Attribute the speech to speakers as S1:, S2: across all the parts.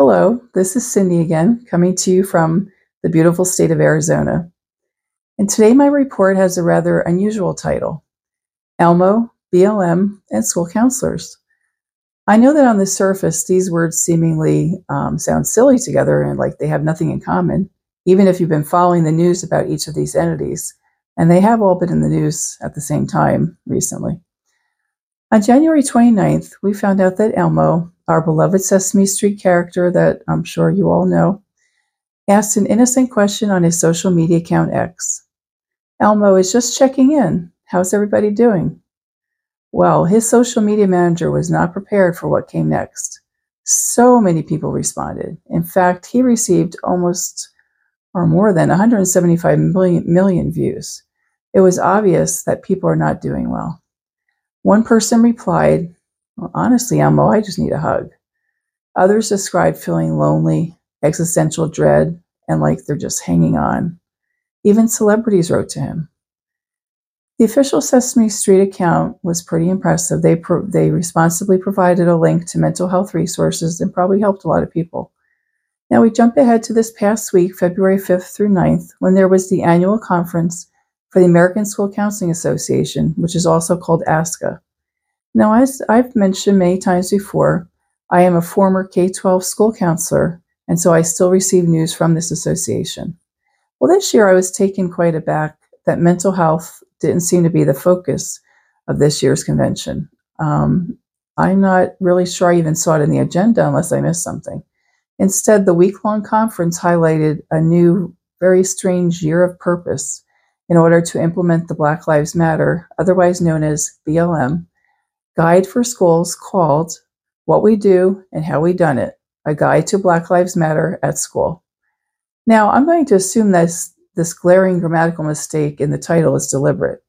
S1: Hello, this is Cindy again, coming to you from the beautiful state of Arizona. And today my report has a rather unusual title Elmo, BLM, and School Counselors. I know that on the surface, these words seemingly um, sound silly together and like they have nothing in common, even if you've been following the news about each of these entities. And they have all been in the news at the same time recently. On January 29th, we found out that Elmo, our beloved Sesame Street character that I'm sure you all know, asked an innocent question on his social media account X. Elmo is just checking in. How's everybody doing? Well, his social media manager was not prepared for what came next. So many people responded. In fact, he received almost or more than 175 million, million views. It was obvious that people are not doing well. One person replied, well, honestly, Elmo, I just need a hug. Others described feeling lonely, existential dread, and like they're just hanging on. Even celebrities wrote to him. The official Sesame Street account was pretty impressive. They, pro- they responsibly provided a link to mental health resources and probably helped a lot of people. Now we jump ahead to this past week, February 5th through 9th, when there was the annual conference for the American School Counseling Association, which is also called ASCA. Now, as I've mentioned many times before, I am a former K 12 school counselor, and so I still receive news from this association. Well, this year I was taken quite aback that mental health didn't seem to be the focus of this year's convention. Um, I'm not really sure I even saw it in the agenda unless I missed something. Instead, the week long conference highlighted a new, very strange year of purpose in order to implement the Black Lives Matter, otherwise known as BLM, guide for schools called What We Do and How We Done It, a guide to Black Lives Matter at school. Now, I'm going to assume this, this glaring grammatical mistake in the title is deliberate,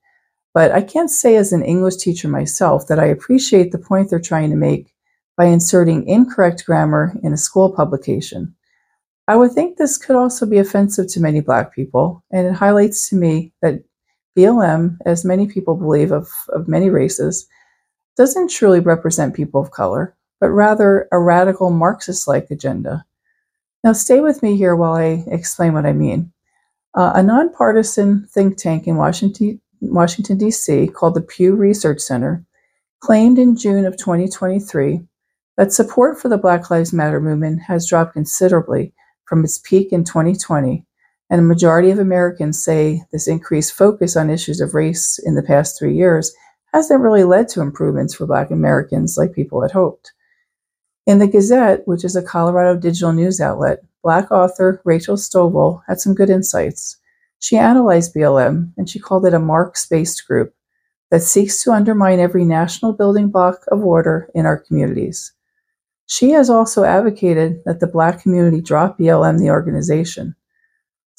S1: but I can't say as an English teacher myself that I appreciate the point they're trying to make by inserting incorrect grammar in a school publication. I would think this could also be offensive to many Black people, and it highlights to me that BLM, as many people believe of, of many races, doesn't truly represent people of color, but rather a radical Marxist like agenda. Now, stay with me here while I explain what I mean. Uh, a nonpartisan think tank in Washington, Washington, D.C., called the Pew Research Center, claimed in June of 2023 that support for the Black Lives Matter movement has dropped considerably from its peak in 2020, and a majority of Americans say this increased focus on issues of race in the past three years hasn't really led to improvements for Black Americans like people had hoped. In the Gazette, which is a Colorado digital news outlet, Black author Rachel Stovall had some good insights. She analyzed BLM and she called it a Marx based group that seeks to undermine every national building block of order in our communities. She has also advocated that the Black community drop BLM, the organization.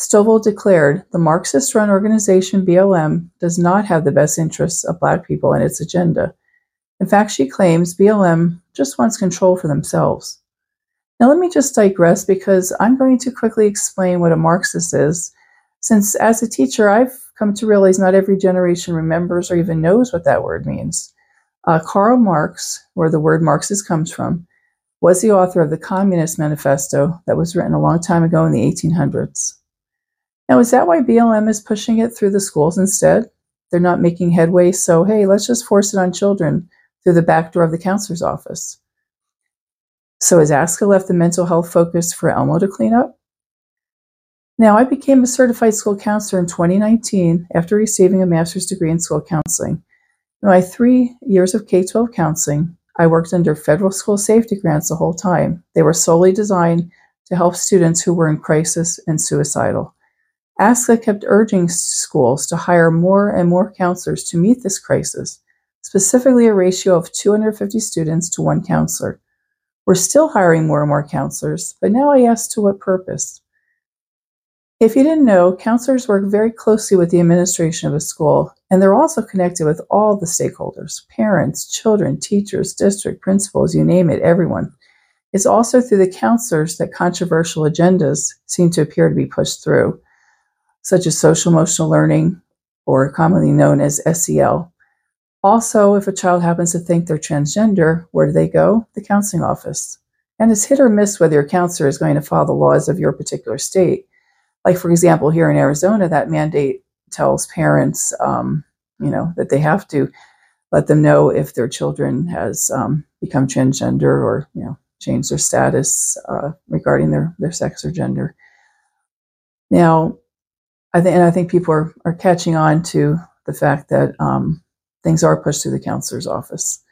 S1: Stovall declared the Marxist run organization BLM does not have the best interests of Black people in its agenda. In fact, she claims BLM just wants control for themselves. Now, let me just digress because I'm going to quickly explain what a Marxist is, since as a teacher, I've come to realize not every generation remembers or even knows what that word means. Uh, Karl Marx, where the word Marxist comes from, was the author of the Communist Manifesto that was written a long time ago in the 1800s. Now, is that why BLM is pushing it through the schools instead? They're not making headway, so hey, let's just force it on children through the back door of the counselor's office. So has ASCA left the mental health focus for Elmo to clean up? Now, I became a certified school counselor in 2019 after receiving a master's degree in school counseling. In my three years of K 12 counseling, I worked under federal school safety grants the whole time. They were solely designed to help students who were in crisis and suicidal. ASCA kept urging schools to hire more and more counselors to meet this crisis, specifically a ratio of 250 students to one counselor. We're still hiring more and more counselors, but now I ask to what purpose? If you didn't know, counselors work very closely with the administration of a school, and they're also connected with all the stakeholders parents, children, teachers, district principals, you name it, everyone. It's also through the counselors that controversial agendas seem to appear to be pushed through such as social emotional learning, or commonly known as SEL. Also, if a child happens to think they're transgender, where do they go? The counseling office. and it's hit or miss whether your counselor is going to follow the laws of your particular state. Like, for example, here in Arizona, that mandate tells parents, um, you know, that they have to let them know if their children has um, become transgender or, you know, changed their status uh, regarding their, their sex or gender. Now, I think, and I think people are, are catching on to the fact that um, things are pushed through the counselor's office,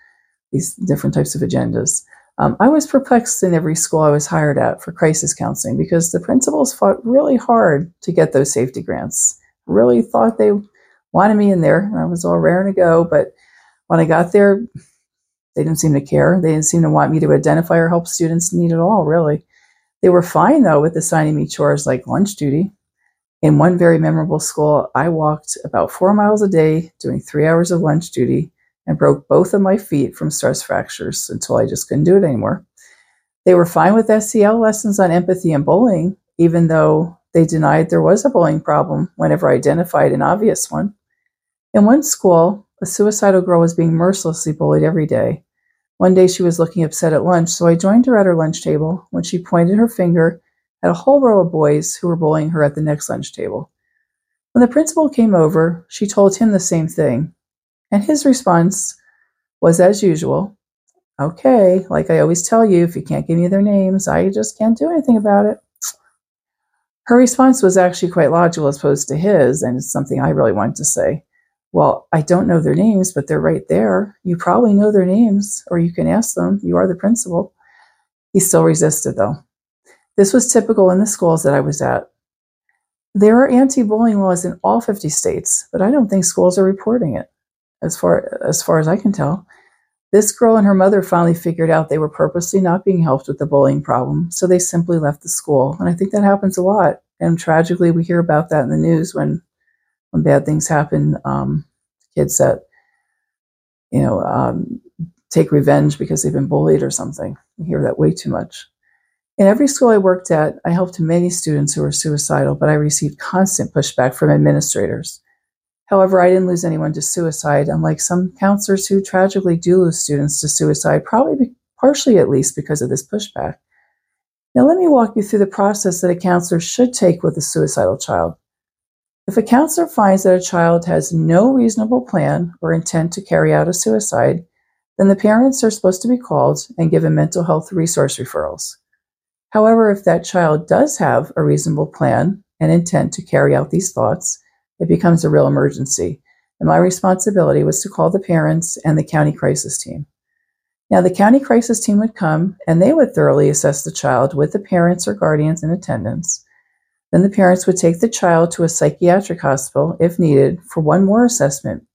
S1: these different types of agendas. Um, I was perplexed in every school I was hired at for crisis counseling because the principals fought really hard to get those safety grants. Really thought they wanted me in there, and I was all raring to go. But when I got there, they didn't seem to care. They didn't seem to want me to identify or help students need at all, really. They were fine, though, with assigning me chores like lunch duty. In one very memorable school, I walked about four miles a day doing three hours of lunch duty and broke both of my feet from stress fractures until I just couldn't do it anymore. They were fine with SEL lessons on empathy and bullying, even though they denied there was a bullying problem whenever I identified an obvious one. In one school, a suicidal girl was being mercilessly bullied every day. One day she was looking upset at lunch, so I joined her at her lunch table when she pointed her finger at a whole row of boys who were bullying her at the next lunch table. When the principal came over, she told him the same thing, and his response was as usual Okay, like I always tell you, if you can't give me their names, I just can't do anything about it. Her response was actually quite logical as opposed to his, and it's something I really wanted to say. Well, I don't know their names, but they're right there. You probably know their names, or you can ask them. You are the principal. He still resisted, though. This was typical in the schools that I was at. There are anti bullying laws in all 50 states, but I don't think schools are reporting it as far as far as I can tell. This girl and her mother finally figured out they were purposely not being helped with the bullying problem, so they simply left the school. And I think that happens a lot. And tragically, we hear about that in the news when when bad things happen. Um, kids that you know um, take revenge because they've been bullied or something. We hear that way too much. In every school I worked at, I helped many students who were suicidal, but I received constant pushback from administrators. However, I didn't lose anyone to suicide, unlike some counselors who tragically do lose students to suicide, probably be, partially at least because of this pushback. Now, let me walk you through the process that a counselor should take with a suicidal child. If a counselor finds that a child has no reasonable plan or intent to carry out a suicide, then the parents are supposed to be called and given mental health resource referrals. However, if that child does have a reasonable plan and intent to carry out these thoughts, it becomes a real emergency. And my responsibility was to call the parents and the county crisis team. Now, the county crisis team would come and they would thoroughly assess the child with the parents or guardians in attendance. Then the parents would take the child to a psychiatric hospital if needed for one more assessment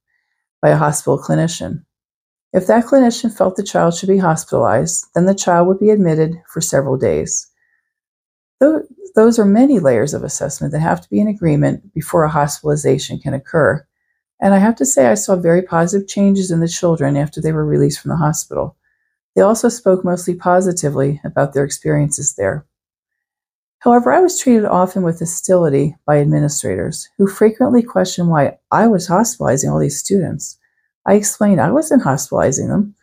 S1: by a hospital clinician. If that clinician felt the child should be hospitalized, then the child would be admitted for several days those are many layers of assessment that have to be in agreement before a hospitalization can occur. And I have to say, I saw very positive changes in the children after they were released from the hospital. They also spoke mostly positively about their experiences there. However, I was treated often with hostility by administrators who frequently questioned why I was hospitalizing all these students. I explained I wasn't hospitalizing them.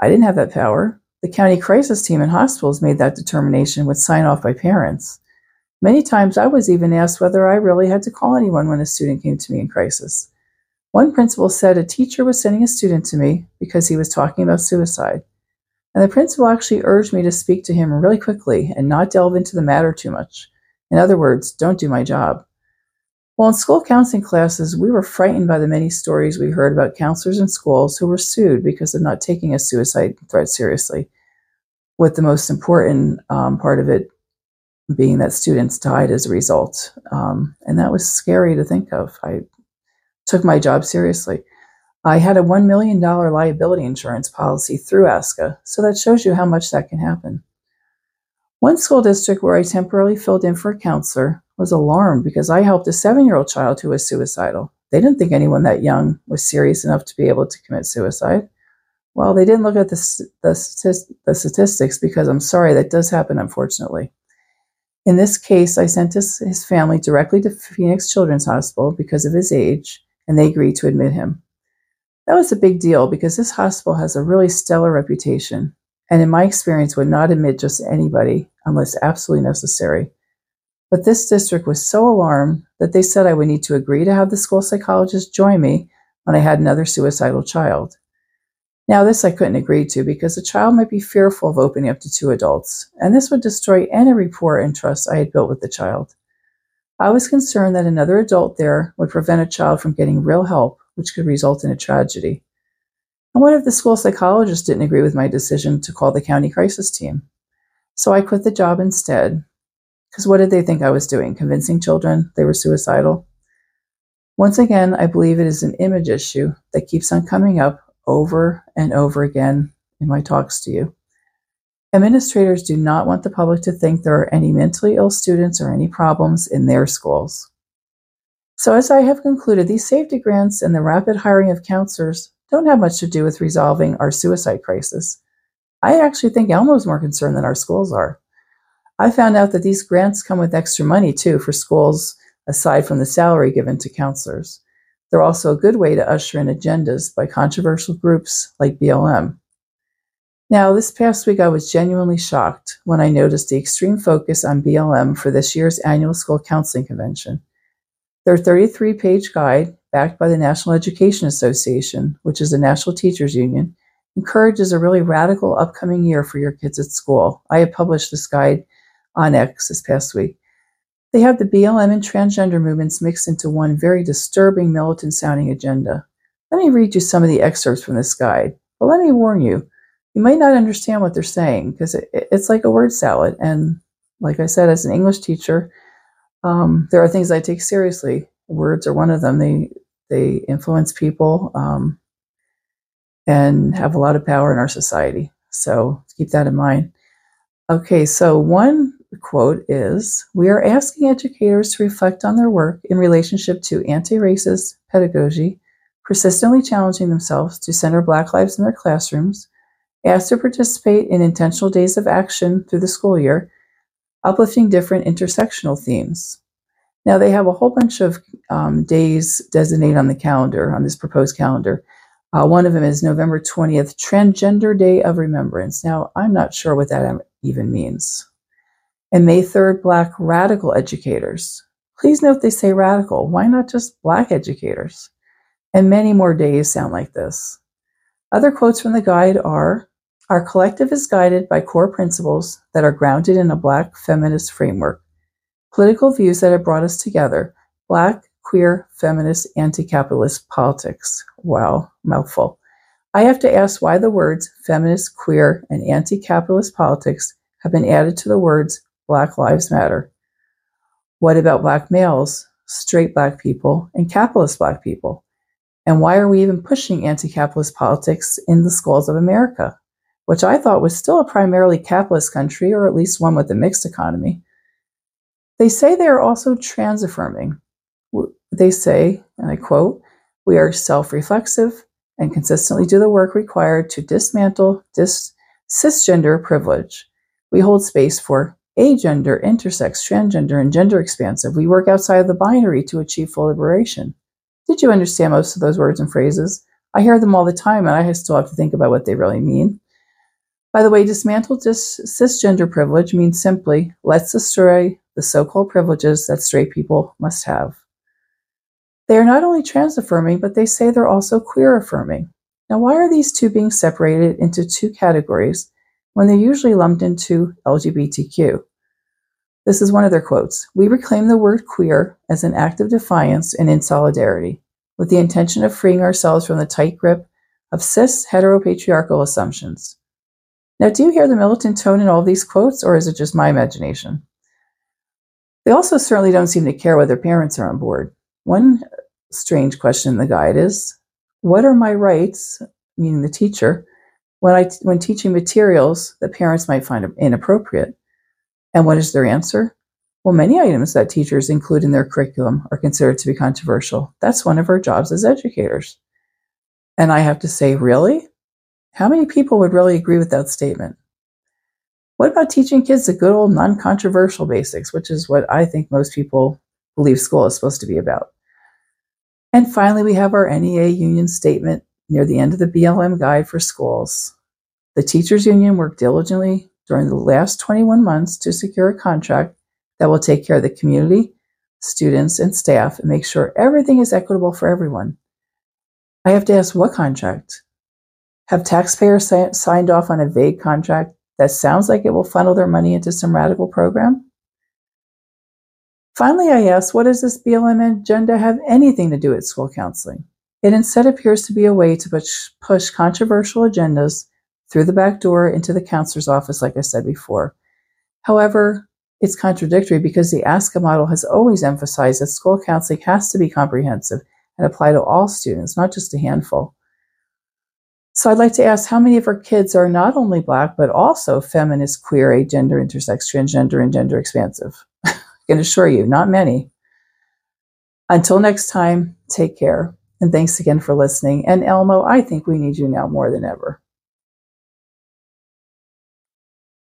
S1: I didn't have that power. The county crisis team and hospitals made that determination with sign off by parents. Many times I was even asked whether I really had to call anyone when a student came to me in crisis. One principal said a teacher was sending a student to me because he was talking about suicide. And the principal actually urged me to speak to him really quickly and not delve into the matter too much. In other words, don't do my job. Well, in school counseling classes, we were frightened by the many stories we heard about counselors in schools who were sued because of not taking a suicide threat seriously, with the most important um, part of it being that students died as a result. Um, and that was scary to think of. I took my job seriously. I had a $1 million liability insurance policy through ASCA, so that shows you how much that can happen. One school district where I temporarily filled in for a counselor was alarmed because I helped a seven year old child who was suicidal. They didn't think anyone that young was serious enough to be able to commit suicide. Well, they didn't look at the, the, the statistics because I'm sorry, that does happen, unfortunately. In this case, I sent his, his family directly to Phoenix Children's Hospital because of his age, and they agreed to admit him. That was a big deal because this hospital has a really stellar reputation, and in my experience would not admit just anybody unless absolutely necessary. But this district was so alarmed that they said I would need to agree to have the school psychologist join me when I had another suicidal child. Now, this I couldn't agree to because the child might be fearful of opening up to two adults, and this would destroy any rapport and trust I had built with the child. I was concerned that another adult there would prevent a child from getting real help, which could result in a tragedy. And what if the school psychologist didn't agree with my decision to call the county crisis team? So I quit the job instead. Because what did they think I was doing? Convincing children they were suicidal? Once again, I believe it is an image issue that keeps on coming up over and over again in my talks to you. Administrators do not want the public to think there are any mentally ill students or any problems in their schools. So, as I have concluded, these safety grants and the rapid hiring of counselors don't have much to do with resolving our suicide crisis. I actually think Elmo is more concerned than our schools are. I found out that these grants come with extra money too for schools aside from the salary given to counselors. They're also a good way to usher in agendas by controversial groups like BLM. Now, this past week, I was genuinely shocked when I noticed the extreme focus on BLM for this year's annual school counseling convention. Their 33 page guide, backed by the National Education Association, which is the National Teachers Union, encourages a really radical upcoming year for your kids at school. I have published this guide on X this past week. They have the BLM and transgender movements mixed into one very disturbing militant sounding agenda. Let me read you some of the excerpts from this guide. But let me warn you, you might not understand what they're saying because it, it's like a word salad. And like I said, as an English teacher, um, there are things I take seriously. Words are one of them. They they influence people um, and have a lot of power in our society. So keep that in mind. Okay, so one quote is We are asking educators to reflect on their work in relationship to anti racist pedagogy, persistently challenging themselves to center Black lives in their classrooms, ask to participate in intentional days of action through the school year, uplifting different intersectional themes. Now, they have a whole bunch of um, days designated on the calendar, on this proposed calendar. Uh, one of them is November 20th, Transgender Day of Remembrance. Now, I'm not sure what that even means. And May 3rd, Black Radical Educators. Please note they say radical. Why not just Black educators? And many more days sound like this. Other quotes from the guide are Our collective is guided by core principles that are grounded in a Black feminist framework, political views that have brought us together, Black, queer, feminist, anti capitalist politics. Wow, mouthful. I have to ask why the words feminist, queer, and anti capitalist politics have been added to the words Black Lives Matter. What about black males, straight black people, and capitalist black people? And why are we even pushing anti capitalist politics in the schools of America, which I thought was still a primarily capitalist country, or at least one with a mixed economy? They say they are also trans affirming. They say, and I quote, we are self reflexive, and consistently do the work required to dismantle dis- cisgender privilege. We hold space for agender, intersex, transgender, and gender expansive. We work outside of the binary to achieve full liberation. Did you understand most of those words and phrases? I hear them all the time, and I still have to think about what they really mean. By the way, dismantle dis- cisgender privilege means simply let's destroy the so called privileges that straight people must have. They are not only trans affirming, but they say they're also queer affirming. Now, why are these two being separated into two categories when they're usually lumped into LGBTQ? This is one of their quotes We reclaim the word queer as an act of defiance and in solidarity, with the intention of freeing ourselves from the tight grip of cis heteropatriarchal assumptions. Now, do you hear the militant tone in all these quotes, or is it just my imagination? They also certainly don't seem to care whether parents are on board. One strange question in the guide is what are my rights, meaning the teacher, when I when teaching materials that parents might find inappropriate? And what is their answer? Well, many items that teachers include in their curriculum are considered to be controversial. That's one of our jobs as educators. And I have to say, really? How many people would really agree with that statement? What about teaching kids the good old non controversial basics, which is what I think most people believe school is supposed to be about? And finally, we have our NEA union statement near the end of the BLM guide for schools. The teachers union worked diligently during the last 21 months to secure a contract that will take care of the community, students, and staff and make sure everything is equitable for everyone. I have to ask what contract? Have taxpayers signed off on a vague contract that sounds like it will funnel their money into some radical program? Finally, I ask, what does this BLM agenda have anything to do with school counseling? It instead appears to be a way to push, push controversial agendas through the back door into the counselor's office, like I said before. However, it's contradictory because the ASCA model has always emphasized that school counseling has to be comprehensive and apply to all students, not just a handful. So I'd like to ask how many of our kids are not only Black, but also feminist, queer, agender, intersex, transgender, and gender expansive? I can assure you, not many. Until next time, take care. And thanks again for listening. And Elmo, I think we need you now more than ever.